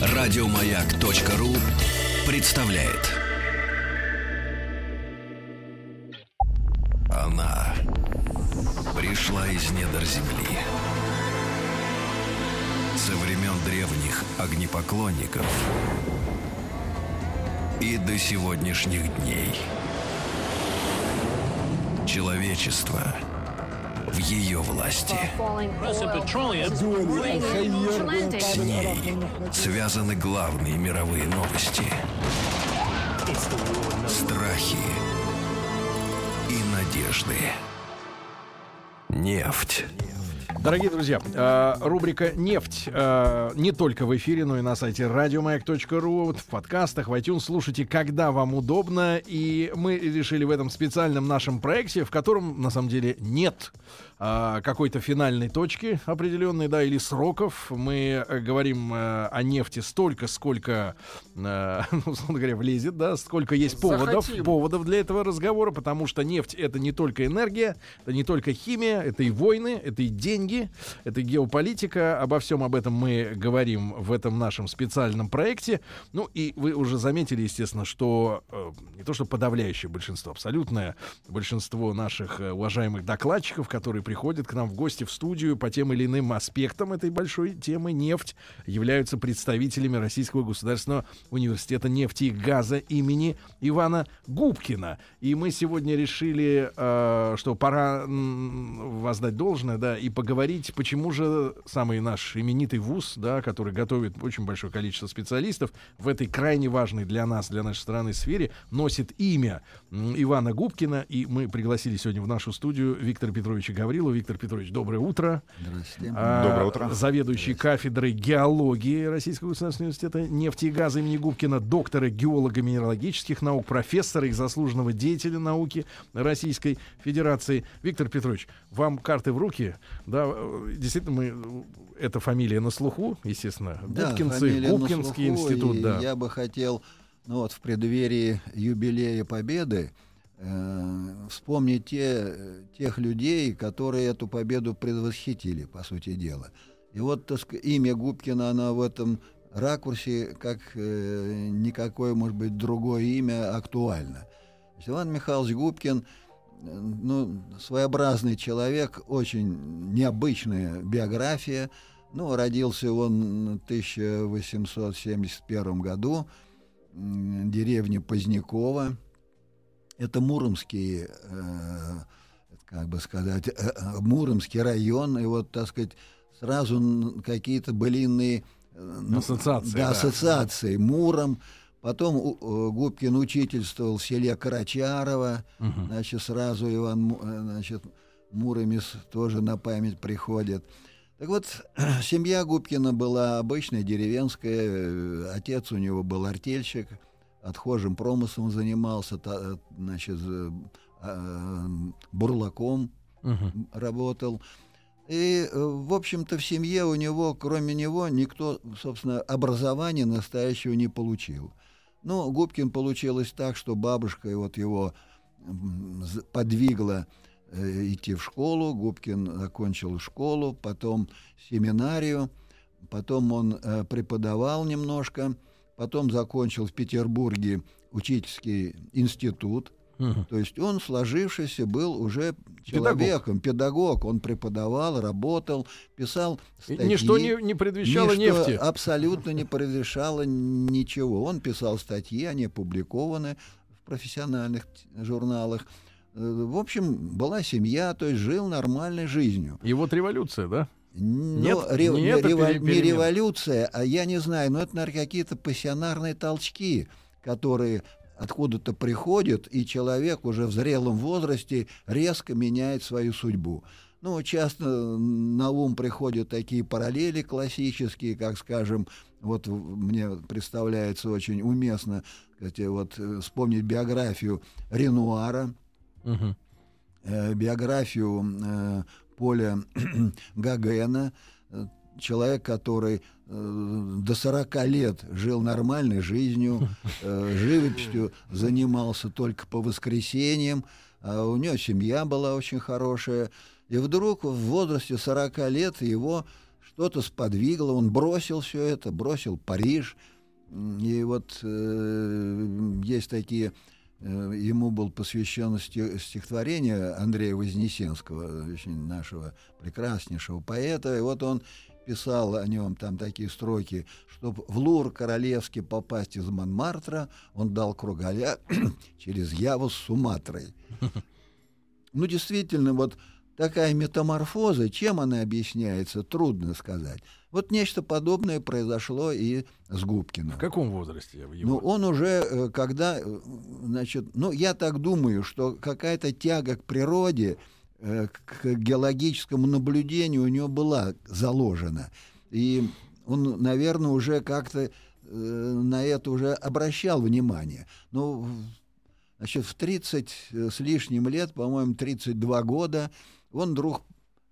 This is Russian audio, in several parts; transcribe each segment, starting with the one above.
Радиомаяк.ру представляет. Она пришла из недр земли. Со времен древних огнепоклонников и до сегодняшних дней. Человечество в ее власти. С ней связаны главные мировые новости. Страхи и надежды. Нефть. Дорогие друзья, э, рубрика «Нефть» э, не только в эфире, но и на сайте радиомаяк.ру, в подкастах, в iTunes. Слушайте, когда вам удобно. И мы решили в этом специальном нашем проекте, в котором, на самом деле, нет э, какой-то финальной точки определенной, да, или сроков. Мы э, говорим э, о нефти столько, сколько, э, ну, говоря, влезет, да, сколько есть поводов, Захотим. поводов для этого разговора, потому что нефть — это не только энергия, это не только химия, это и войны, это и деньги, это и геополитика. Обо всем об этом мы говорим в этом нашем специальном проекте. Ну и вы уже заметили, естественно, что э, не то что подавляющее большинство, абсолютное большинство наших э, уважаемых докладчиков, которые приходят к нам в гости в студию по тем или иным аспектам этой большой темы нефть, являются представителями Российского государственного университета нефти и газа имени Ивана Губкина. И мы сегодня решили, э, что пора м, воздать должное, да, и поговорить, почему же самый наш именитый вуз, да, который готовит очень большое количество специалистов в этой крайне важной для нас, для нашей страны сфере, носит имя Ивана Губкина. И мы пригласили сегодня в нашу студию Виктора Петровича Гаврилова. Виктор Петрович, доброе утро. Здравствуйте. А, Доброе утро. Заведующий кафедрой геологии Российского государственного университета нефти и газа имени Губкина, доктора геолого-минералогических наук, профессора и заслуженного деятеля науки Российской Федерации. Виктор Петрович, вам карты в руки. Да, действительно, мы эта фамилия на слуху, естественно. Да, Губкинцы, Губкинский слуху, институт, и да. Я бы хотел, ну вот в преддверии юбилея Победы, вспомнить те, э, тех людей, которые эту победу предвосхитили, по сути дела. И вот так имя Губкина, оно в этом ракурсе, как э, никакое, может быть, другое имя актуально. Иван Михайлович Губкин, э, ну, своеобразный человек, очень необычная биография. Ну, родился он в 1871 году в деревне Позднякова. Это Муромский, э, как бы сказать, э, э, Муромский район. И вот, так сказать, сразу какие-то былинные э, ну, Ассоциации, Да, да. ассоциации. Муром. Потом э, Губкин учительствовал в селе Карачарово. Мгм. Значит, сразу Иван э, значит, Муромец тоже на память приходит. Так вот, семья Губкина была обычная, деревенская. Отец у него был артельщик, отхожим промыслом занимался, та- э, значит, э, бурлаком Мгм. работал. И, э, в общем-то, в семье у него, кроме него, никто, собственно, образования настоящего не получил. Ну, Губкин получилось так, что бабушка вот его подвигла идти в школу. Губкин закончил школу, потом семинарию, потом он преподавал немножко, потом закончил в Петербурге учительский институт. Мгм. То есть он сложившийся был уже человеком, педагог. Он преподавал, работал, писал статьи. Ничто не, не предвещало Ничто нефти. абсолютно не предрешало ничего. Он писал статьи, они опубликованы в профессиональных журналах. Э, В общем, была семья, то есть жил нормальной жизнью. И вот революция, да? Ну, Нет, ре- не не, это рево- пере- не революция, а я не знаю, но это, наверное, какие-то пассионарные толчки, которые откуда-то приходят, и человек уже в зрелом возрасте резко меняет свою судьбу. Ну, часто на ум приходят такие параллели классические, как, скажем, вот мне представляется очень уместно кстати, вот, э, вспомнить биографию Ренуара, э, биографию э, Поля Гагена, э, человек, который э, до 40 лет жил нормальной жизнью, э, живописью занимался только по воскресеньям, а у него семья была очень хорошая. И вдруг в возрасте 40 лет его что-то сподвигло, он бросил все это, бросил Париж. И вот э, есть такие, ему был посвящен стихотворение Андрея Вознесенского, очень нашего прекраснейшего поэта. И вот он писал о нем там такие строки, чтобы в Лур королевский попасть из Монмартра, он дал кругаля через Яву с Суматрой. Ну, действительно, вот такая метаморфоза, чем она объясняется, трудно сказать. Вот нечто подобное произошло и с Губкиным. В каком возрасте его? Ну, он уже, э, когда, э, значит, ну, я так думаю, что какая-то тяга к природе, э, к геологическому наблюдению у него была заложена. И он, наверное, уже как-то на это уже обращал внимание. Но значит, в 30 с лишним лет, по-моему, 32 года, он вдруг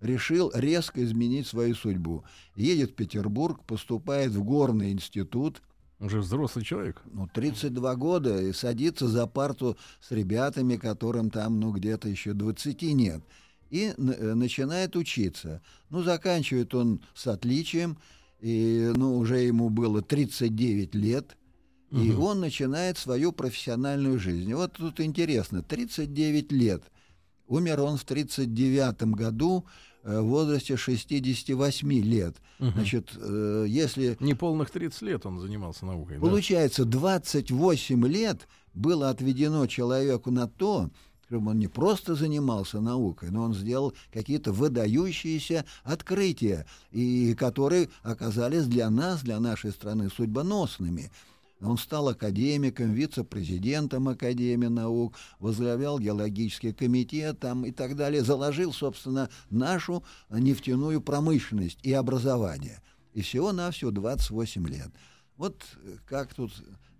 решил резко изменить свою судьбу. Едет в Петербург, поступает в горный институт. Уже взрослый человек. Ну, 32 года, и садится за парту с ребятами, которым там, ну, где-то еще 20 нет. И э, начинает учиться. Ну, заканчивает он с отличием, и, ну, уже ему было 39 лет, и угу. он начинает свою профессиональную жизнь. вот тут интересно, 39 лет – Умер он в 1939 году э, в возрасте 68 лет. Угу. Значит, э, если... Неполных 30 лет он занимался наукой. Получается, да? 28 лет было отведено человеку на то, чтобы он не просто занимался наукой, но он сделал какие-то выдающиеся открытия, и которые оказались для нас, для нашей страны судьбоносными. Он стал академиком, вице-президентом Академии наук, возглавлял геологический комитет там, и так далее. Заложил, собственно, нашу нефтяную промышленность и образование. И всего-навсего 28 лет. Вот как тут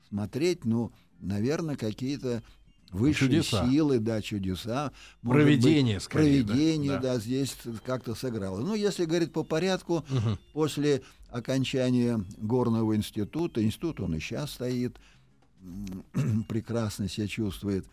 смотреть, ну, наверное, какие-то высшие чудеса. силы, да, чудеса. Проведение, быть, скорее. Проведение, да. да, здесь как-то сыграло. Ну, если говорить по порядку, угу. после окончания горного института, институт он и сейчас стоит, прекрасно себя чувствует,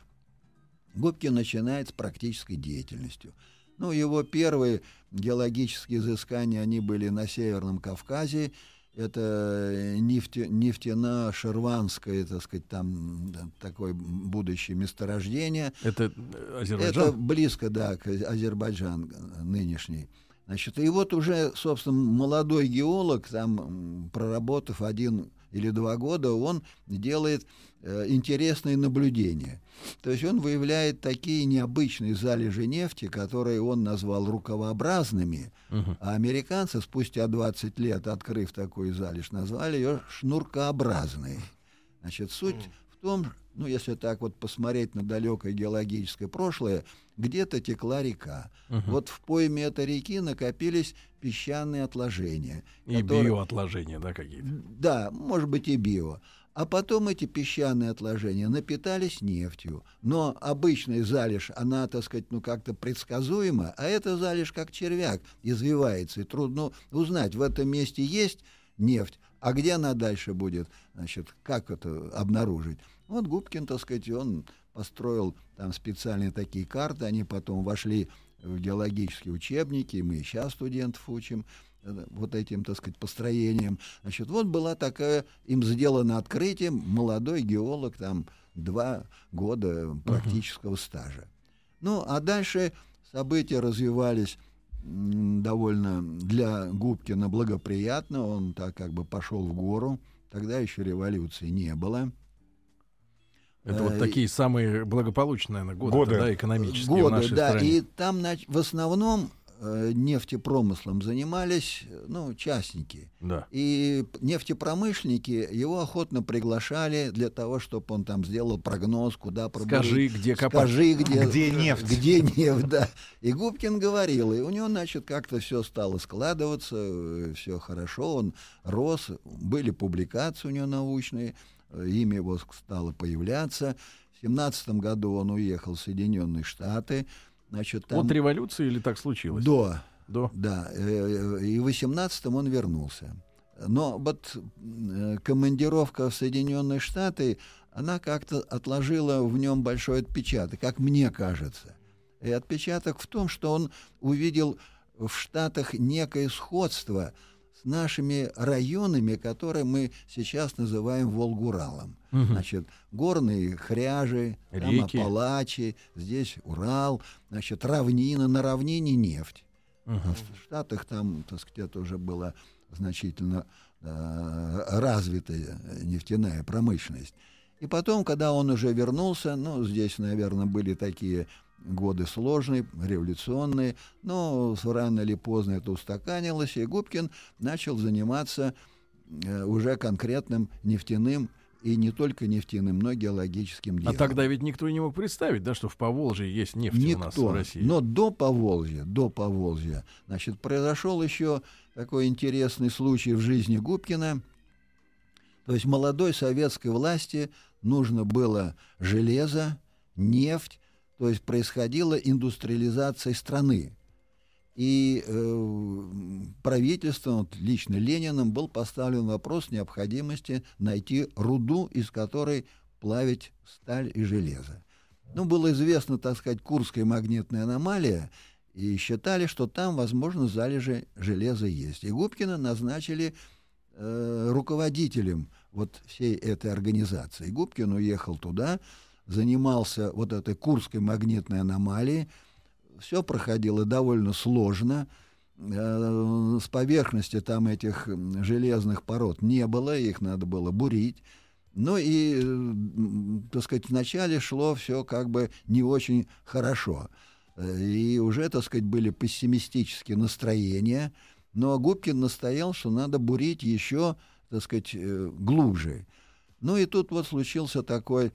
Губкин начинает с практической деятельностью. Ну, его первые геологические изыскания, они были на Северном Кавказе, это нефте, нефтяно-шерванское, так сказать, там такое будущее месторождение. Это Азербайджан? Это близко, да, к Азербайджан нынешний. Значит, и вот уже, собственно, молодой геолог, там, проработав один или два года, он делает э, интересные наблюдения. То есть он выявляет такие необычные залежи нефти, которые он назвал рукавообразными, uh-huh. а американцы спустя 20 лет, открыв такой залеж, назвали ее шнуркообразной. Значит, суть том, ну, если так вот посмотреть на далекое геологическое прошлое, где-то текла река. Угу. Вот в пойме этой реки накопились песчаные отложения. И которые... биоотложения, да, какие-то? Да, может быть и био. А потом эти песчаные отложения напитались нефтью. Но обычный залежь, она, так сказать, ну как-то предсказуема, а это залежь как червяк, извивается, и трудно узнать, в этом месте есть нефть, а где она дальше будет, значит, как это обнаружить. Вот Губкин, так сказать, он построил там специальные такие карты, они потом вошли в геологические учебники, мы сейчас студентов учим э, вот этим, так сказать, построением. Значит, вот была такая, им сделано открытие, молодой геолог, там, два года практического uh-huh. стажа. Ну, а дальше события развивались довольно для Губкина благоприятно, он так как бы пошел в гору, тогда еще революции не было. Это вот э, такие самые благополучные, наверное, годы, годы. Да, экономические годы, в нашей да, стране. И там в основном э, нефтепромыслом занимались ну, частники. Да. И нефтепромышленники его охотно приглашали для того, чтобы он там сделал прогноз, куда пробурить. Скажи, где копать. Скажи, где, где нефть. Где нефть, да. И Губкин говорил, и у него, значит, как-то все стало складываться, э, все хорошо, он рос, были публикации у него научные – имя его стало появляться. В 17 году он уехал в Соединенные Штаты. Значит, там... От революции или так случилось? До. До. Да. Э, и в 18-м он вернулся. Но вот э, командировка в Соединенные Штаты, она как-то отложила в нем большой отпечаток, как мне кажется. И отпечаток в том, что он увидел в Штатах некое сходство нашими районами, которые мы сейчас называем Волгуралом. Мгм. Значит, горные хряжи, там Реки. Апалачи, здесь Урал, значит, равнина, на равнине нефть. А в Штатах там, так сказать, это уже была значительно э, развитая нефтяная промышленность. И потом, когда он уже вернулся, ну, здесь, наверное, были такие годы сложные, революционные, но рано или поздно это устаканилось, и Губкин начал заниматься э, уже конкретным нефтяным и не только нефтяным, но и геологическим А делом. тогда ведь никто и не мог представить, да, что в Поволжье есть нефть у нас Никто. в России. Но до Поволжья, до Поволжья, значит, произошел еще такой интересный случай в жизни Губкина. То есть молодой советской власти нужно было железо, нефть, то есть происходила индустриализация страны. И э, правительством, вот лично Лениным, был поставлен вопрос необходимости найти руду, из которой плавить сталь и железо. Ну, было известно, так сказать, Курская магнитная аномалия, и считали, что там, возможно, залежи железа есть. И Губкина назначили э, руководителем вот всей этой организации. Губкин уехал туда, занимался вот этой Курской магнитной аномалией. Все проходило довольно сложно. Э, С поверхности там этих железных пород не было, их надо было бурить. Ну и, так сказать, вначале шло все как бы не очень хорошо. Э, И уже, так сказать, были пессимистические настроения. Но Губкин настоял, что надо бурить еще, так сказать, э, глубже. Ну и тут вот случился такой,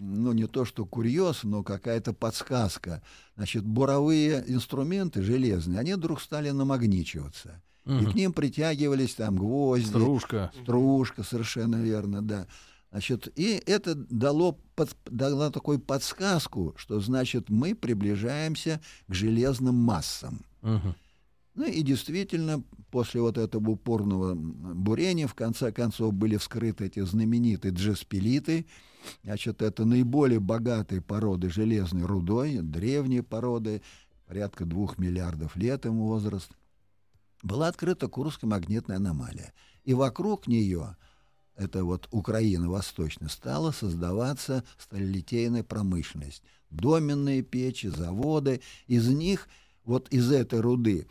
ну не то что курьез, но какая-то подсказка. Значит, буровые инструменты железные, они вдруг стали намагничиваться. И Мгм. к ним притягивались там гвозди, Стружка. Стружка, совершенно верно, да. Значит, и это дало, под, дало такую подсказку, что, значит, мы приближаемся к железным массам. Мгм. Ну и действительно, после вот этого упорного бурения, в конце концов, были вскрыты эти знаменитые джеспелиты. Значит, это наиболее богатые породы железной рудой, древние породы, порядка двух миллиардов лет им возраст. Была открыта Курская магнитная аномалия. И вокруг нее, это вот Украина восточная, стала создаваться сталелитейная промышленность. Доменные печи, заводы. Из них, вот из этой руды,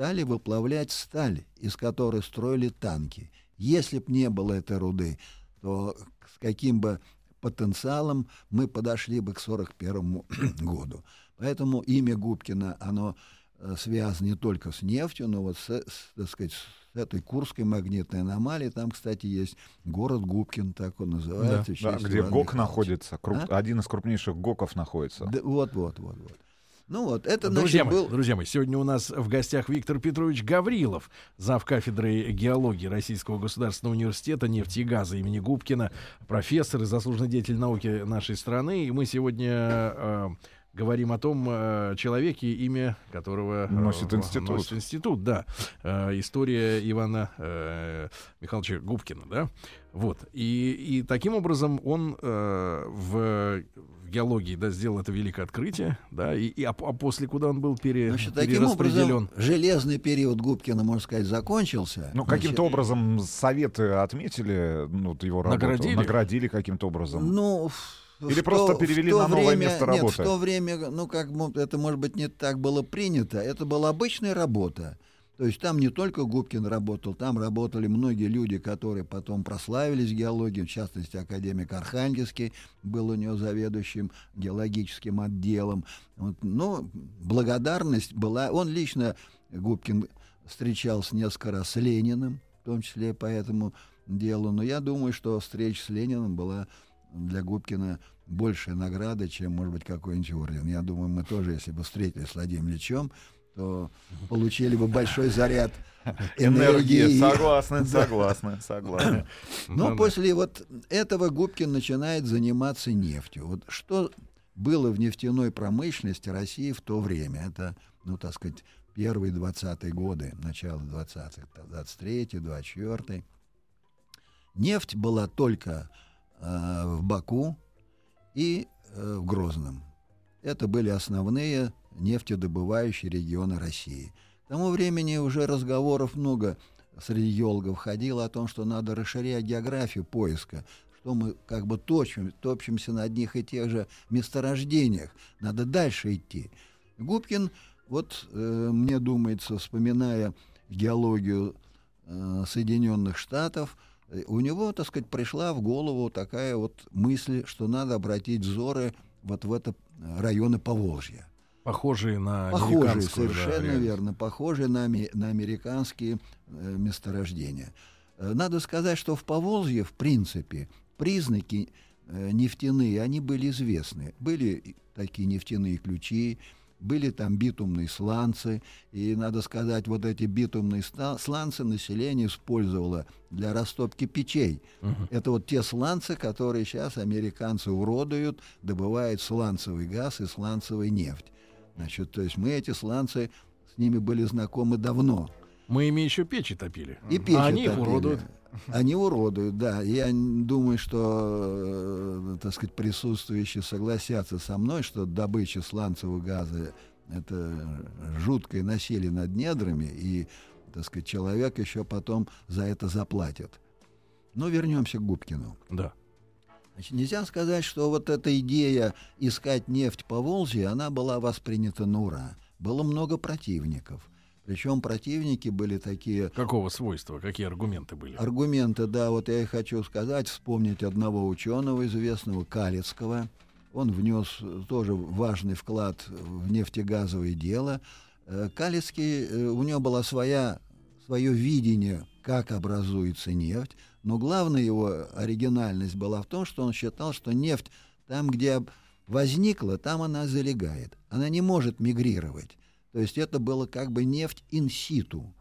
стали выплавлять сталь, из которой строили танки. Если б не было этой руды, то с каким бы потенциалом мы подошли бы к 1941 году. Поэтому имя Губкина, оно э, связано не только с нефтью, но вот с, с, так сказать, с этой Курской магнитной аномалией. Там, кстати, есть город Губкин, так он называется. Да, честь где Ивана ГОК Михайловича. находится. круп- А? Один из крупнейших ГОКов находится. Да, вот, вот, вот, вот. Ну вот, это, Друзья мои, был... друзья мои, сегодня у нас в гостях Виктор Петрович Гаврилов, зав. кафедры геологии Российского государственного университета нефти и газа имени Губкина, профессор и заслуженный деятель науки нашей страны. И мы сегодня э, говорим о том э, человеке, имя которого э, Носит институт. носит институт, да. Э, история Ивана э, Михайловича Губкина, да. Вот. И, и таким образом он э, в, в геологии да, сделал это великое открытие, да, и, и- а, а после куда он был пере, Значит, таким перераспределен? образом, железный период Губкина, можно сказать, закончился. Ну, каким-то образом советы отметили ну, вот его работу? Наградили? Наградили каким-то образом. Ну, Или в просто перевели на новое время- место Нет, работы? в то время, ну, как мо- это, может быть, не так было принято. Это была обычная работа. То есть там не только Губкин работал, там работали многие люди, которые потом прославились геологией, в частности, академик Архангельский был у него заведующим геологическим отделом. Вот, но благодарность была... Он лично, Губкин, встречался несколько раз с Лениным, в том числе по этому делу. Но я думаю, что встреча с Лениным была для Губкина большая награда, чем, может быть, какой-нибудь орден. Я думаю, мы тоже, если бы встретились с Владимиром Ильичем, то получили бы большой заряд энергии. Энергия, согласны, согласны, согласны. Но Да-да. после вот этого Губкин начинает заниматься нефтью. Вот что было в нефтяной промышленности России в то время? Это, ну, так сказать, первые 20-е годы, начало 20-х, 23-й, 24-й. Нефть была только э, в Баку и э, в Грозном. Это были основные нефтедобывающие регионы России. К тому времени уже разговоров много среди геологов ходило о том, что надо расширять географию поиска, что мы как бы точим, топчемся на одних и тех же месторождениях, надо дальше идти. Губкин, вот э, мне думается, вспоминая геологию э, Соединенных Штатов, у него, так сказать, пришла в голову такая вот мысль, что надо обратить взоры вот в это районы Поволжья. Похожие на Похожие, совершенно да, верно, похожие на, на американские э, месторождения. Э, надо сказать, что в Поволжье, в принципе, признаки э, нефтяные, они были известны. Были такие нефтяные ключи, были там битумные сланцы, и, надо сказать, вот эти битумные сланцы население использовало для растопки печей. Угу. Это вот те сланцы, которые сейчас американцы уродуют, добывают сланцевый газ и сланцевую нефть. Значит, то есть мы эти сланцы, с ними были знакомы давно. Мы ими еще печи топили. И печи а они топили. их уродуют. Они уродуют, да. Я думаю, что, э, так сказать, присутствующие согласятся со мной, что добыча сланцевого газа — это жуткое насилие над недрами, и, так сказать, человек еще потом за это заплатит. Но вернемся к Губкину. Да. Значит, нельзя сказать, что вот эта идея искать нефть по Волжье, она была воспринята на ура. Было много противников. Причем противники были такие... Какого свойства? Какие аргументы были? Аргументы, да, вот я и хочу сказать, вспомнить одного ученого известного, Калицкого. Он внес тоже важный вклад в нефтегазовое дело. Э, Калицкий, э, у него была своя, свое видение, как образуется нефть, но главная его оригинальность была в том, что он считал, что нефть там, где возникла, там она залегает. Она не может мигрировать. То есть это было как бы нефть инситу.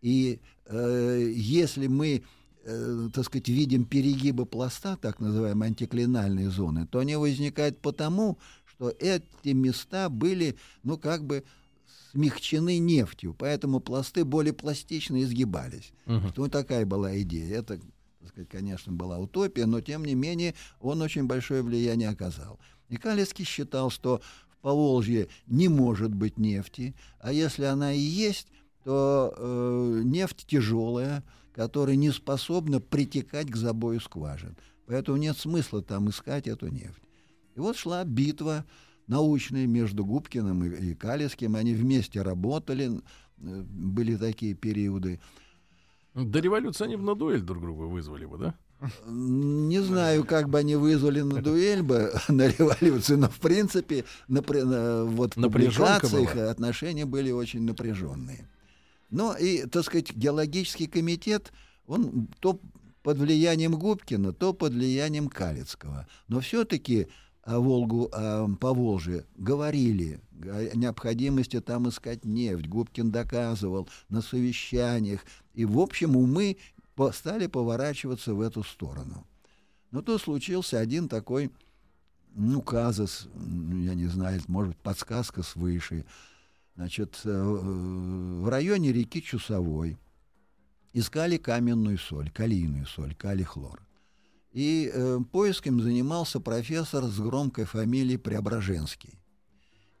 И э, если мы, э, так сказать, видим перегибы пласта, так называемые антиклинальные зоны, то они возникают потому, что эти места были, ну, как бы смягчены нефтью, поэтому пласты более пластично изгибались. Угу. Вот такая была идея. Это, так сказать, конечно, была утопия, но тем не менее он очень большое влияние оказал. И Калецкий считал, что Поволжье не может быть нефти, а если она и есть, то э, нефть тяжелая, которая не способна притекать к забою скважин. Поэтому нет смысла там искать эту нефть. И вот шла битва научная между Губкиным и, и Калиским. Они вместе работали, э, были такие периоды. До революции они в на дуэль друг друга вызвали бы, да? Не знаю, как бы они вызвали на дуэль бы на революцию, но в принципе на, на, вот в публикациях отношения были очень напряженные. Ну и, так сказать, геологический комитет, он то под влиянием Губкина, то под влиянием Калицкого. Но все-таки о Волгу, о Поволжье говорили о необходимости там искать нефть. Губкин доказывал на совещаниях. И, в общем, умы стали поворачиваться в эту сторону. Но тут случился один такой, ну, казус, я не знаю, может, подсказка свыше. Значит, э, в районе реки Чусовой искали каменную соль, калийную соль, калий-хлор. И э, поиском занимался профессор с громкой фамилией Преображенский.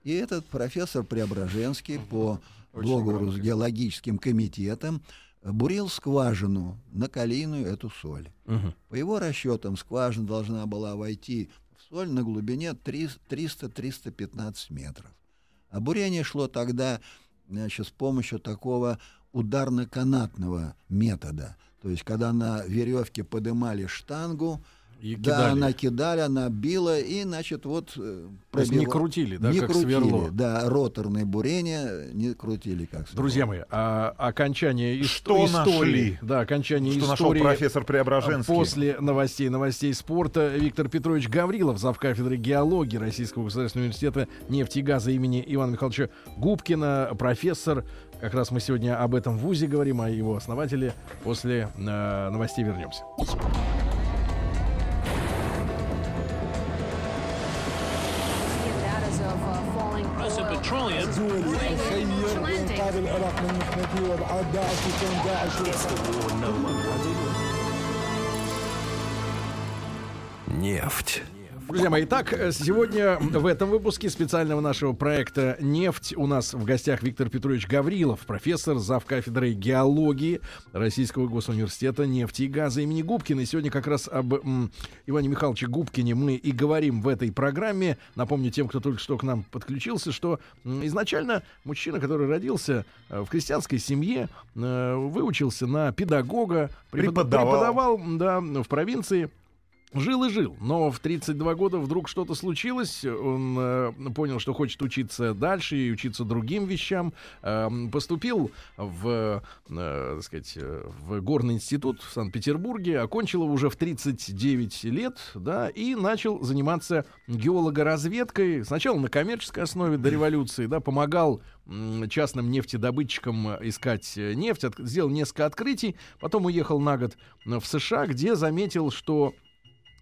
И этот профессор Преображенский по договору с геологическим комитетом бурил скважину на калийную эту соль. Угу. По его расчетам, скважина должна была войти в соль на глубине 300-315 метров. А бурение шло тогда значит, с помощью такого ударно-канатного метода. То есть, когда на веревке подымали штангу, и да, кидали. она кидали, она била, и, значит, вот... Пробила. То есть не крутили, да, не как крутили, сверло? Да, роторные бурения не крутили, как сверло. Друзья мои, а, окончание Что истории... Нашли? Да, окончание Что истории... нашел профессор Преображенский? После новостей, новостей спорта Виктор Петрович Гаврилов, завкафедры геологии Российского государственного университета нефти и газа имени Ивана Михайловича Губкина, профессор. Как раз мы сегодня об этом вузе говорим, о его основателе. После э, новостей вернемся. Нефть. Друзья мои, итак, сегодня в этом выпуске специального нашего проекта «Нефть» у нас в гостях Виктор Петрович Гаврилов, профессор, зав. кафедрой геологии Российского госуниверситета нефти и газа имени Губкина. И сегодня как раз об м, Иване Михайловиче Губкине мы и говорим в этой программе. Напомню тем, кто только что к нам подключился, что м, изначально мужчина, который родился э, в крестьянской семье, э, выучился на педагога, препод- Преподавал. преподавал да, в провинции. Жил и жил, но в 32 года вдруг что-то случилось. Он э, понял, что хочет учиться дальше и учиться другим вещам. Эм, поступил в, э, так сказать, э, в горный институт в Санкт-Петербурге, окончил его уже в 39 лет, да, и начал заниматься геологоразведкой. Сначала на коммерческой основе до революции, да, помогал частным нефтедобытчикам э, искать э, нефть, от- сделал несколько открытий, потом уехал на год э, в США, где заметил, что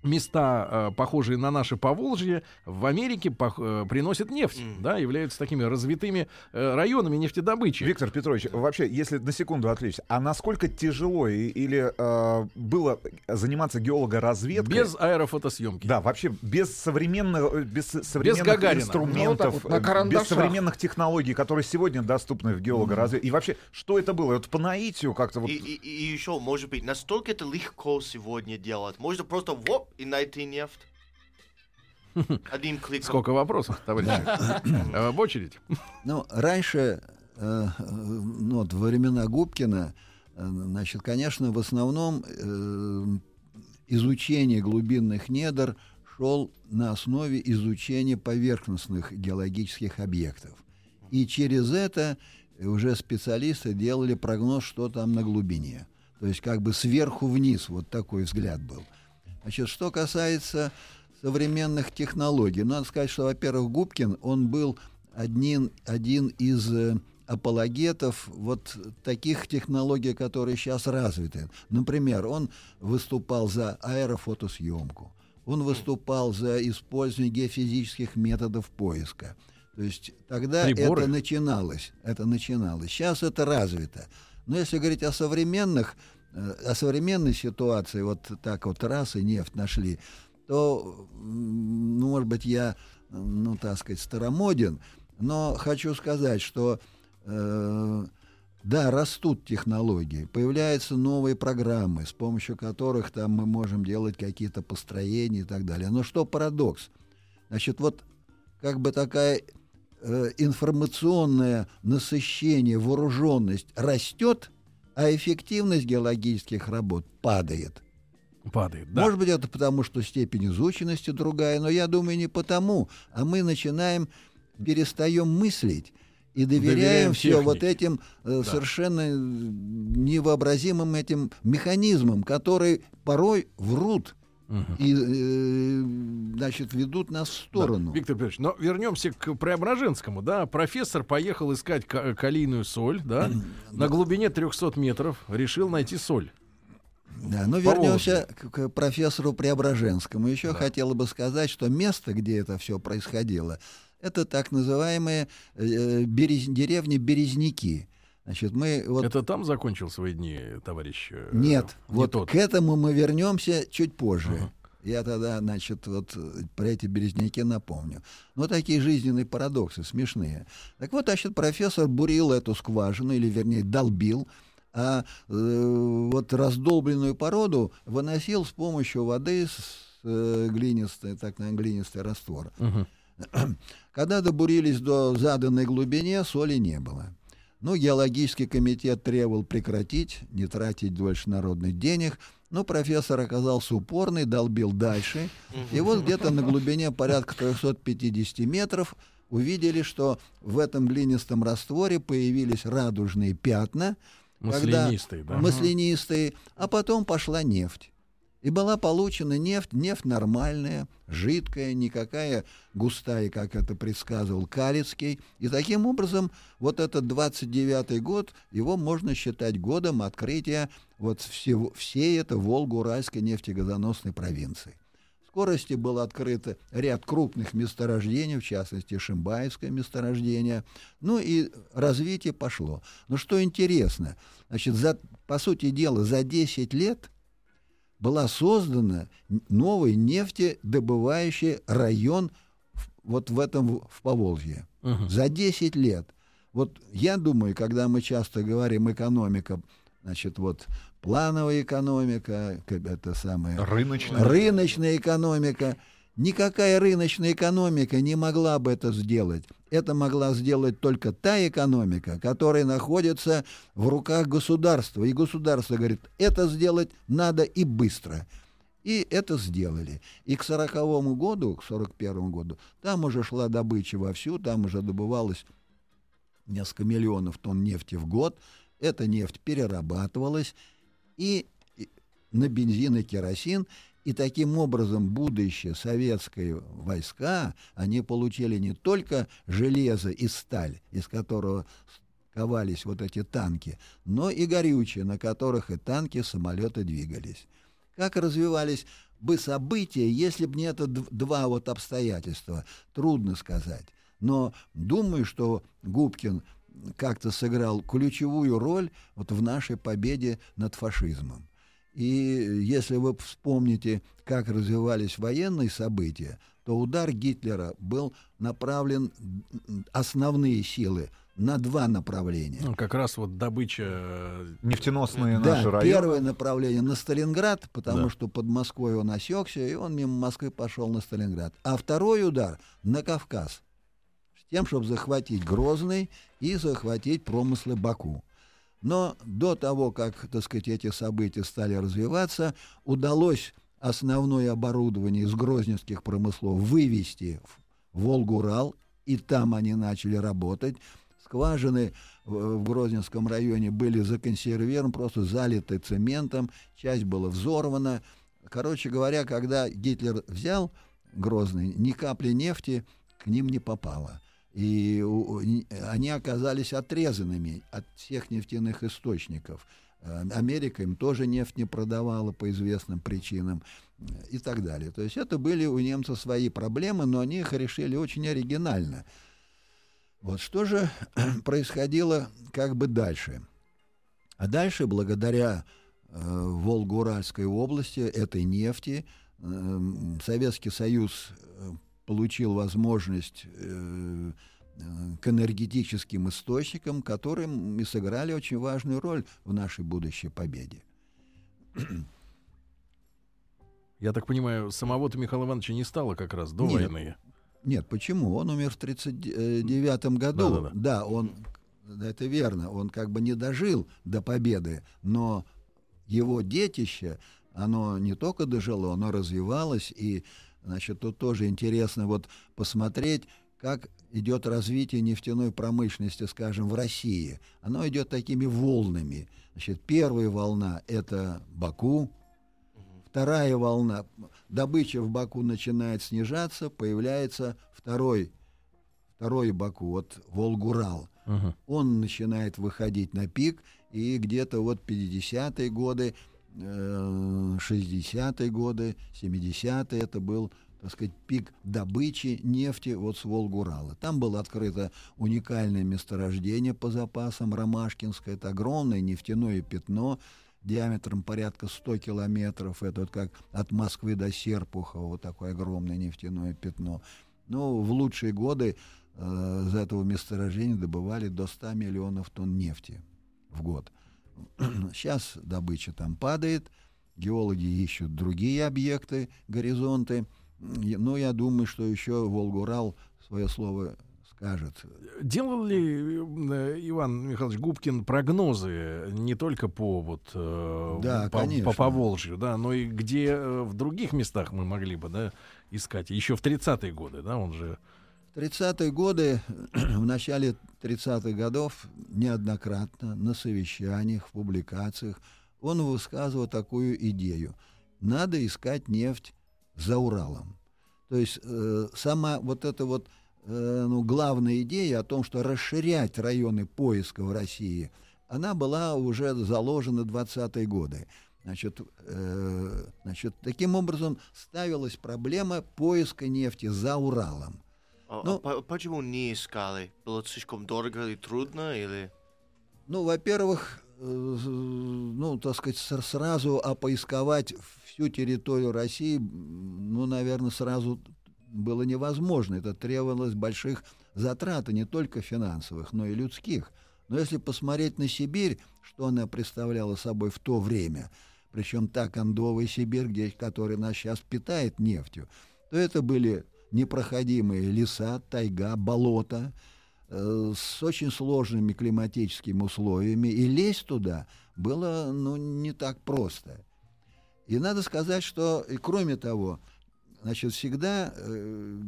места, э, похожие на наши Поволжье, в Америке пох- э, приносят нефть, да, являются такими развитыми э, районами нефтедобычи. Виктор Петрович, вообще, если на секунду отвлечься, а насколько тяжело и- или э, было заниматься геологоразведкой? Без аэрофотосъемки. Да, вообще без современных, без современных Гагарина. инструментов, Ну, вот вот, без современных технологий, которые сегодня доступны в геологоразведке. И вообще, что это было? Вот по наитию как-то вот... И, и- и еще, может быть, настолько это легко сегодня делать. Можно просто воп и найти нефть. Одним кликом. Сколько вопросов, товарищи? Э, В очередь. Ну, раньше, э, ну, вот во времена Губкина, э, значит, конечно, в основном изучение глубинных недр шел на основе изучения поверхностных геологических объектов. И через это уже специалисты делали прогноз, что там на глубине. То есть как бы сверху вниз вот такой взгляд был. Значит, что касается современных технологий, надо сказать, что, во-первых, Губкин, он был один, один из э, апологетов вот таких технологий, которые сейчас развиты. Например, он выступал за аэрофотосъемку, он выступал за использование геофизических методов поиска. То есть тогда Приборы. это начиналось, это начиналось. Сейчас это развито. Но если говорить о современных, о современной ситуации, вот так вот раз и нефть нашли, то, ну, может быть, я, э, ну, так сказать, старомоден, но хочу сказать, что э, да, растут технологии, появляются новые программы, с помощью которых там мы можем делать какие-то построения и так далее. Но что парадокс? Значит, вот как бы такая э, информационное насыщение, вооруженность растет, а эффективность геологических работ падает. Падает, да. Может быть, это потому, что степень изученности другая, но я думаю, не потому. А мы начинаем, перестаем мыслить и доверяем, Доверяем все вот этим э, совершенно э, невообразимым этим механизмам, которые порой врут И, э, значит, ведут нас в сторону. Да, Виктор Петрович, но вернемся к Преображенскому, да. Профессор поехал искать ка- калийную соль, да, на глубине 300 метров, решил найти соль. Да, но вернемся к, к профессору Преображенскому. Еще хотела бы сказать, что место, где это все происходило, это так называемые э, берез- деревни Березники. Значит, мы вот Это там закончил свои дни, товарищ? э, нет, не вот тот. к этому мы вернемся чуть позже. Я тогда, значит, вот э, про эти березняки напомню. Ну, такие жизненные парадоксы, смешные. Так вот, значит, профессор бурил эту скважину, или, вернее, долбил, а э, вот раздолбленную породу выносил с помощью воды с э, глинистой, так на глинистый раствор. Мгм. Когда добурились до заданной глубине, соли не было. Ну, геологический комитет требовал прекратить, не тратить больше народных денег. Но профессор оказался упорный, долбил дальше. И вот где-то на глубине порядка 350 метров увидели, что в этом глинистом растворе появились радужные пятна. когда- Маслянистый, да. Маслянистые. А потом пошла нефть. И была получена нефть, нефть нормальная, жидкая, никакая густая, как это предсказывал Калицкий. И таким образом, вот этот 29-й год, его можно считать годом открытия вот всего, всей этой Волго-Уральской нефтегазоносной провинции. В скорости было открыто ряд крупных месторождений, в частности, Шимбаевское месторождение. Ну и развитие пошло. Но что интересно, значит, за, по сути дела, за 10 лет была создана новый нефтедобывающий район вот в этом в- Поволжье. Мгм. За 10 лет. Вот я думаю, когда мы часто говорим экономика, значит, вот плановая экономика, это самое Рыночная. рыночная экономика. Никакая рыночная экономика не могла бы это сделать. Это могла сделать только та экономика, которая находится в руках государства. И государство говорит, это сделать надо и быстро. И это сделали. И к сороковому году, к сорок первому году, там уже шла добыча вовсю, там уже добывалось несколько миллионов тонн нефти в год. Эта нефть перерабатывалась и на бензин и керосин. И таким образом будущее советские войска, они получили не только железо и сталь, из которого ковались вот эти танки, но и горючее, на которых и танки, и самолеты двигались. Как развивались бы события, если бы не это два вот обстоятельства, трудно сказать. Но думаю, что Губкин как-то сыграл ключевую роль вот в нашей победе над фашизмом. И если вы вспомните, как развивались военные события, то удар Гитлера был направлен, основные силы, на два направления. Ну, как раз вот добыча... э, Нефтеносные Да, наши районы. первое направление на Сталинград, потому Да. что под Москвой он осекся, и он мимо Москвы пошел на Сталинград. А второй удар на Кавказ, с тем, чтобы захватить Грозный и захватить промыслы Баку. Но до того, как, так сказать, эти события стали развиваться, удалось основное оборудование из грозненских промыслов вывести в Волгу-Урал, и там они начали работать. Скважины в в Грозненском районе были законсервированы, просто залиты цементом, часть была взорвана. Короче говоря, когда Гитлер взял Грозный, ни капли нефти к ним не попало. И они оказались отрезанными от всех нефтяных источников. Э, Америка им тоже нефть не продавала по известным причинам э, и так далее. То есть это были у немцев свои проблемы, но они их решили очень оригинально. Вот что же происходило как бы дальше? А дальше, благодаря э, Волго-Уральской области, этой нефти, э, Советский Союз э, получил возможность э, э, к энергетическим источникам, которые и сыграли очень важную роль в нашей будущей победе. Я так понимаю, самого-то Михаила Ивановича не стало как раз до Нет. войны. Нет, почему? Он умер в 1939 году. Да-да-да. Да, он, это верно, он как бы не дожил до победы, но его детище, оно не только дожило, оно развивалось, и, значит, тут тоже интересно вот посмотреть, как идет развитие нефтяной промышленности, скажем, в России. Оно идет такими волнами. Значит, первая волна — это Баку, Вторая волна, добыча в Баку начинает снижаться, появляется второй, второй Баку, вот Волгурал. Мгм. Он начинает выходить на пик, и где-то вот 50-е годы, 60-е годы, 70-е, это был, так сказать, пик добычи нефти вот с Волгурала. Там было открыто уникальное месторождение по запасам Ромашкинское, это огромное нефтяное пятно, диаметром порядка 100 километров. Это вот как от Москвы до Серпухова, вот такое огромное нефтяное пятно. Ну, в лучшие годы э, из этого месторождения добывали до 100 миллионов тонн нефти в год. Сейчас добыча там падает, геологи ищут другие объекты, горизонты. Но я думаю, что еще Волгурал свое слово скажет. Делал ли э, Иван Михайлович Губкин прогнозы не только по вот э, Да, по, конечно. по Поволжью, да, но и где э, в других местах мы могли бы, да, искать. Еще в 30-е годы, да, он же. В 30-е годы, в начале 30-х годов, неоднократно на совещаниях, в публикациях, он высказывал такую идею. Надо искать нефть за Уралом. То есть э, сама вот эта вот э, ну, главная идея о том, что расширять районы поиска в России, она была уже заложена в 20-е годы. Значит, э, значит, таким образом ставилась проблема поиска нефти за Уралом. А- а Ну- по- почему не искали? Было слишком дорого или трудно? Или... Ну, во-первых, э, ну, так сказать, сразу опоисковать всю территорию России, ну, наверное, сразу было невозможно. Это требовалось больших затрат, и не только финансовых, но и людских. Но если посмотреть на Сибирь, что она представляла собой в то время, причем та кондовая Сибирь, где, которая нас сейчас питает нефтью, то это были непроходимые леса, тайга, болота э, с очень сложными климатическими условиями, и лезть туда было ну, не так просто. И надо сказать, что, и кроме того, значит, всегда э,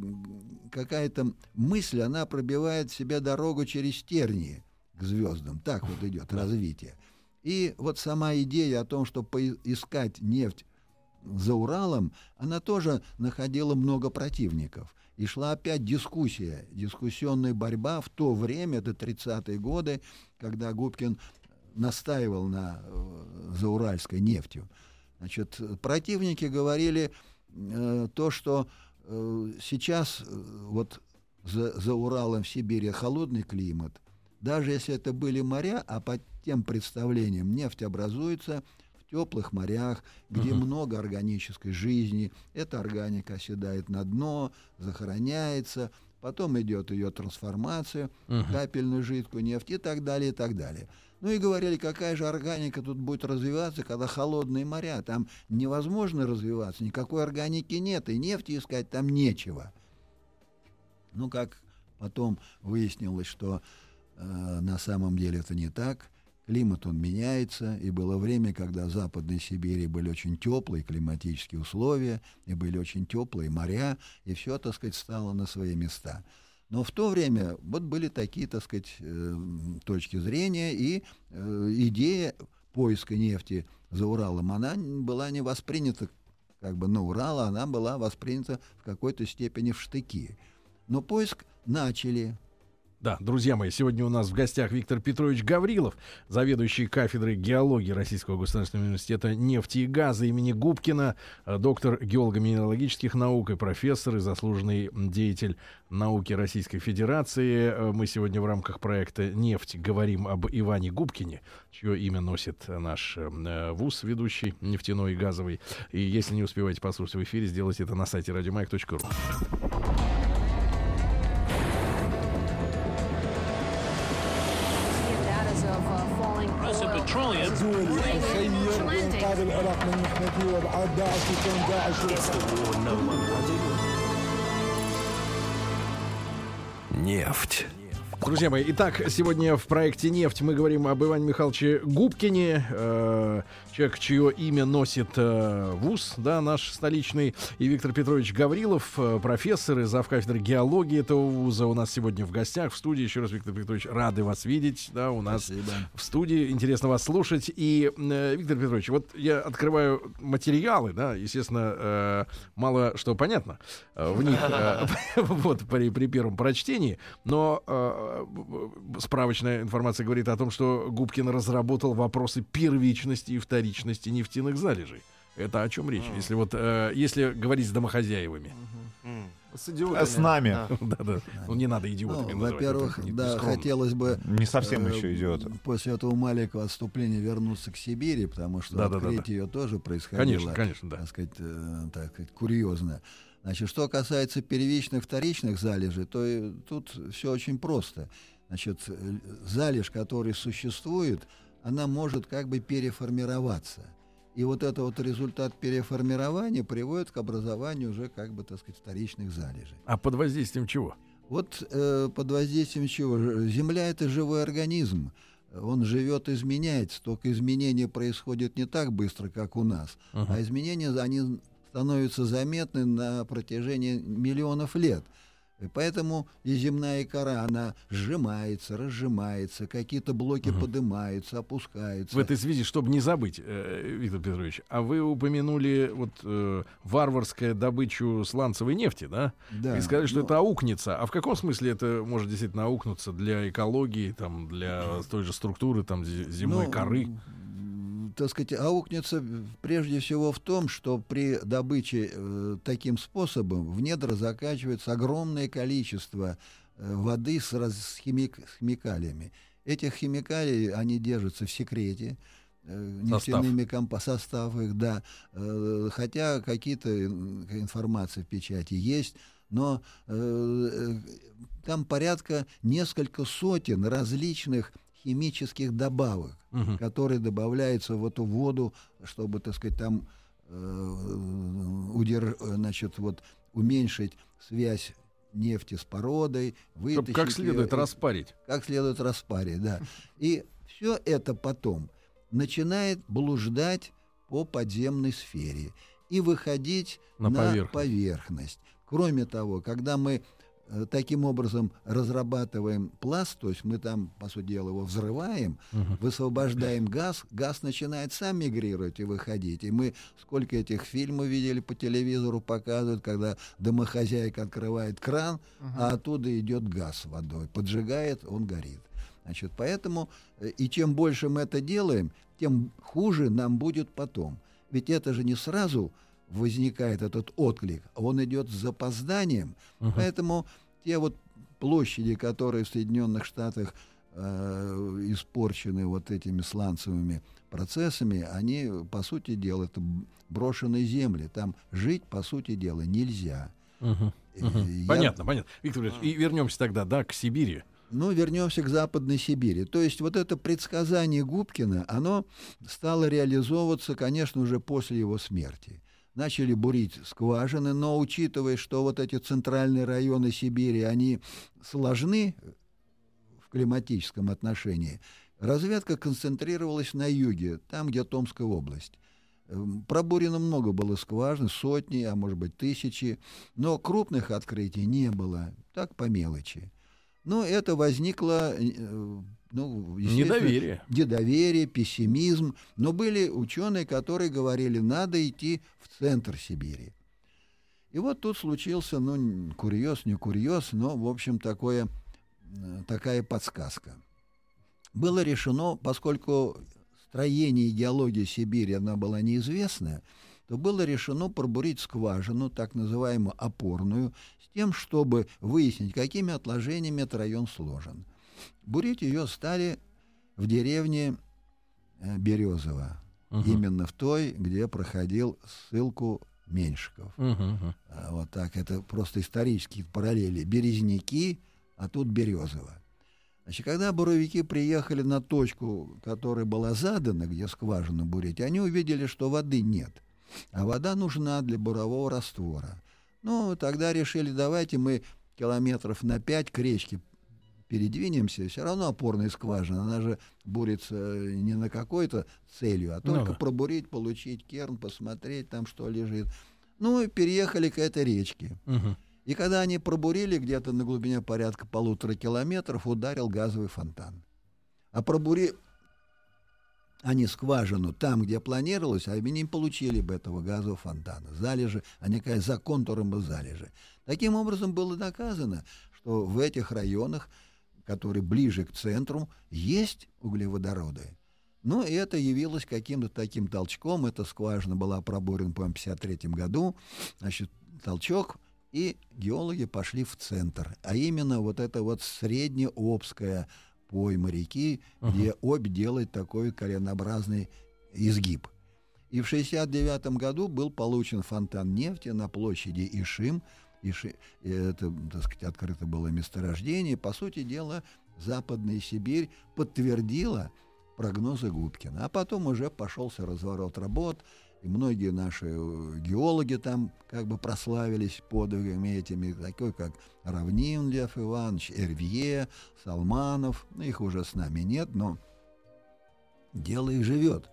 какая-то мысль, она пробивает себе дорогу через тернии к звездам. Так вот идет развитие. И вот сама идея о том, что поискать нефть за Уралом, она тоже находила много противников. И шла опять дискуссия, дискуссионная борьба в то время, это 30-е годы, когда Губкин настаивал на э, зауральской нефтью. Значит, противники говорили э, то, что э, сейчас э, вот за, за Уралом в Сибири холодный климат, даже если это были моря, а по тем представлениям нефть образуется теплых морях, где uh-huh. много органической жизни, эта органика оседает на дно, захороняется, потом идет ее трансформация, uh-huh. капельную жидкую нефть и так далее, и так далее. Ну и говорили, какая же органика тут будет развиваться, когда холодные моря, там невозможно развиваться, никакой органики нет, и нефти искать там нечего. Ну, как потом выяснилось, что э, на самом деле это не так. Климат он меняется, и было время, когда в Западной Сибири были очень теплые климатические условия, и были очень теплые моря, и все, так сказать, стало на свои места. Но в то время вот были такие, так сказать, э, точки зрения, и э, идея поиска нефти за Уралом, она была не воспринята как бы на Урал, она была воспринята в какой-то степени в штыки. Но поиск начали, да, друзья мои, сегодня у нас в гостях Виктор Петрович Гаврилов, заведующий кафедрой геологии Российского государственного университета нефти и газа имени Губкина, э, доктор геолого-минералогических наук и профессор и заслуженный деятель науки Российской Федерации. Э, мы сегодня в рамках проекта «Нефть» говорим об Иване Губкине, чье имя носит наш э, ВУЗ, ведущий нефтяной и газовый. И если не успеваете послушать в эфире, сделайте это на сайте радиомайк.ру. Нефть. Друзья мои, итак, сегодня в проекте «Нефть» мы говорим об Иване Михайловиче Губкине, э, человек, чье имя носит э, ВУЗ, да, наш столичный, и Виктор Петрович Гаврилов, э, профессор и завкафедры геологии этого ВУЗа у нас сегодня в гостях, в студии. Еще раз, Виктор Петрович, рады вас видеть, да, у нас Спасибо. в студии. Интересно вас слушать. И, э, Виктор Петрович, вот я открываю материалы, да, естественно, э, мало что понятно э, в них, э, вот, при, при первом прочтении, но э, справочная информация говорит о том, что Губкин разработал вопросы первичности и вторичности нефтяных залежей. Это о чем речь? Mm. Если вот э, если говорить с домохозяевами. Mm. С идиотами. С нами. Да, да. Ну не надо идиотами ну, Во-первых, да, хотелось бы не совсем э, еще идиоты. После этого маленького отступления вернуться к Сибири, потому что да, открытие да, да, ее тоже происходило. Конечно, конечно, да. Так сказать, э, так сказать, курьезно. Значит, что касается первичных, вторичных залежей, то тут все очень просто. Значит, залежь, который существует, она может как бы переформироваться. И вот это вот результат переформирования приводит к образованию уже как бы, так сказать, вторичных залежей. А под воздействием чего? Вот э, под воздействием чего? Земля это живой организм. Он живет, изменяется, только изменения происходят не так быстро, как у нас, uh-huh. а изменения они становится заметны на протяжении миллионов лет. И поэтому и земная кора, она сжимается, разжимается, какие-то блоки угу. поднимаются, опускаются. В этой связи, чтобы не забыть, э, Виктор Петрович, а вы упомянули вот э, варварскую добычу сланцевой нефти, да? Да. И сказали, что но... это аукнется. А в каком смысле это может действительно аукнуться для экологии, там, для той же структуры там, земной ну, коры? Так сказать, аукнется прежде всего в том, что при добыче э, таким способом в недра закачивается огромное количество э, воды с, раз, с, химик, с химикалиями. Этих химикалий, они держатся в секрете, э, нефтяными компа состав их, да. Э, хотя какие-то информации в печати есть, но э, там порядка несколько сотен различных химических добавок, угу. которые добавляются в эту воду, чтобы, так сказать, там э, удерж, значит, вот уменьшить связь нефти с породой, вытащить как следует ее, распарить. Как следует распарить, да. И все это потом начинает блуждать по подземной сфере и выходить на, на поверхность. поверхность. Кроме того, когда мы таким образом разрабатываем пласт, то есть мы там, по сути дела, его взрываем, угу. высвобождаем газ, газ начинает сам мигрировать и выходить. И мы сколько этих фильмов видели по телевизору, показывают, когда домохозяйка открывает кран, угу. а оттуда идет газ водой, поджигает, он горит. Значит, поэтому, э, и чем больше мы это делаем, тем хуже нам будет потом. Ведь это же не сразу возникает этот отклик, он идет с запозданием, угу. поэтому те вот площади, которые в Соединенных Штатах э, испорчены вот этими сланцевыми процессами, они, по сути дела, это брошенные земли. Там жить, по сути дела, нельзя. Угу, угу. Я... Понятно, понятно. Виктор Ильич, и вернемся тогда, да, к Сибири. Ну, вернемся к Западной Сибири. То есть вот это предсказание Губкина, оно стало реализовываться, конечно, уже после его смерти начали бурить скважины, но учитывая, что вот эти центральные районы Сибири, они сложны в климатическом отношении, разведка концентрировалась на юге, там, где Томская область. Эм, пробурено много было скважин, сотни, а может быть тысячи, но крупных открытий не было, так по мелочи. Но это возникло э, ну, недоверие. Недоверие, пессимизм. Но были ученые, которые говорили, надо идти в центр Сибири. И вот тут случился, ну, курьез, не курьез, но, в общем, такое, э, такая подсказка. Было решено, поскольку строение и геология Сибири, она была неизвестная, то было решено пробурить скважину, так называемую опорную, с тем, чтобы выяснить, какими отложениями этот район сложен. Бурить ее стали в деревне э, Березово, угу. именно в той, где проходил ссылку Меньшиков. Угу, угу. Вот так, это просто исторические параллели. Березники, а тут Березово. Значит, когда буровики приехали на точку, которая была задана, где скважину бурить, они увидели, что воды нет. А вода нужна для бурового раствора. Ну, тогда решили, давайте мы километров на пять к речке передвинемся, все равно опорная скважина, она же бурится не на какой-то целью, а ну только ну, пробурить, получить керн, посмотреть там, что лежит. Ну, и переехали к этой речке. Угу. И когда они пробурили где-то на глубине порядка полутора километров, ударил газовый фонтан. А пробури они скважину там, где планировалось, а они не получили бы этого газового фонтана. Залежи, они как за контуром бы залежи. Таким образом было доказано, что в этих районах который ближе к центру, есть углеводороды. Но это явилось каким-то таким толчком. Эта скважина была пробурена, по-моему, в 1953 году. Значит, толчок, и геологи пошли в центр. А именно вот это вот среднеобская пойма реки, uh-huh. где обь делает такой коленообразный изгиб. И в 1969 году был получен фонтан нефти на площади Ишим, и это, так сказать, открыто было месторождение. По сути дела, Западная Сибирь подтвердила прогнозы Губкина. А потом уже пошелся разворот работ, и многие наши э, геологи там как бы прославились подвигами этими, такой как Равнин Лев Иванович, Эрвье, Салманов. Ну, их уже с нами нет, но дело их живет.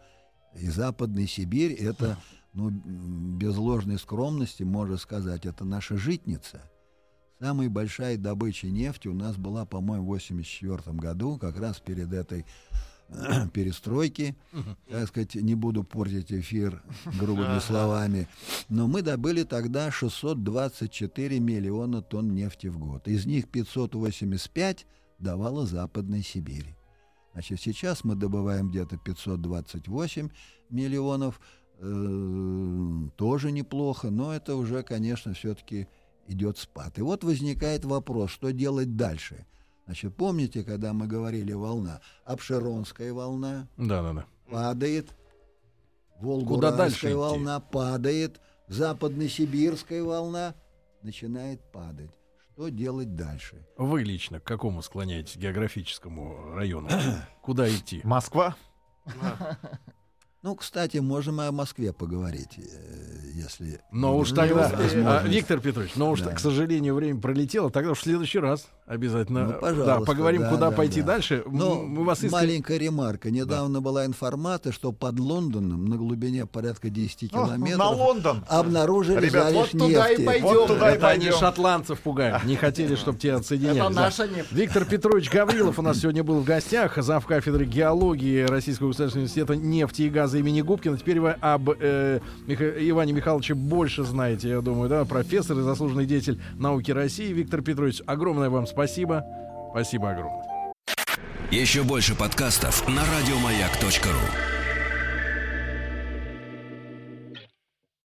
И Западная Сибирь — это ну, без ложной скромности можно сказать, это наша житница. Самая большая добыча нефти у нас была, по-моему, в 1984 году, как раз перед этой перестройки, так сказать, не буду портить эфир грубыми словами, но мы добыли тогда 624 миллиона тонн нефти в год. Из них 585 давала Западная Сибирь. Значит, сейчас мы добываем где-то 528 миллионов, Э, тоже неплохо, но это уже, конечно, все-таки идет спад. И вот возникает вопрос, что делать дальше. Значит, помните, когда мы говорили волна, Обширонская волна? Да, да, да. падает, Куда Волгуральская дальше идти? волна падает, Западно-Сибирская волна начинает падать. Что делать дальше? Вы лично к какому склоняетесь географическому району? Куда идти? Москва? Ну, кстати, можем и о Москве поговорить, э, если... Но уж тогда, а, возможность. Виктор Петрович, но уж, Да. к сожалению, время пролетело. Тогда уж в следующий раз обязательно Ну, да, пожалуйста, поговорим, да, куда да, пойти да. дальше. Но Мы вас искренне- маленькая ремарка. Недавно была информация, что под Лондоном на глубине порядка 10 О, километров на Лондон. обнаружили Ребят, залежь вот туда и нефти. пойдем. Вот туда и Это они пойдем. шотландцев пугают. Не хотели, чтобы тебя отсоединяли. Это Да. наша нефть. Виктор Петрович Гаврилов у нас сегодня был в гостях, зав. кафедры геологии Российского государственного университета нефти и газа имени Губкина. Теперь вы об э, Миха- Иване Михайловиче больше знаете, я думаю, да, профессор и заслуженный деятель науки России. Виктор Петрович, огромное вам спасибо. Спасибо огромное. Еще больше подкастов на радиомаяк.ру.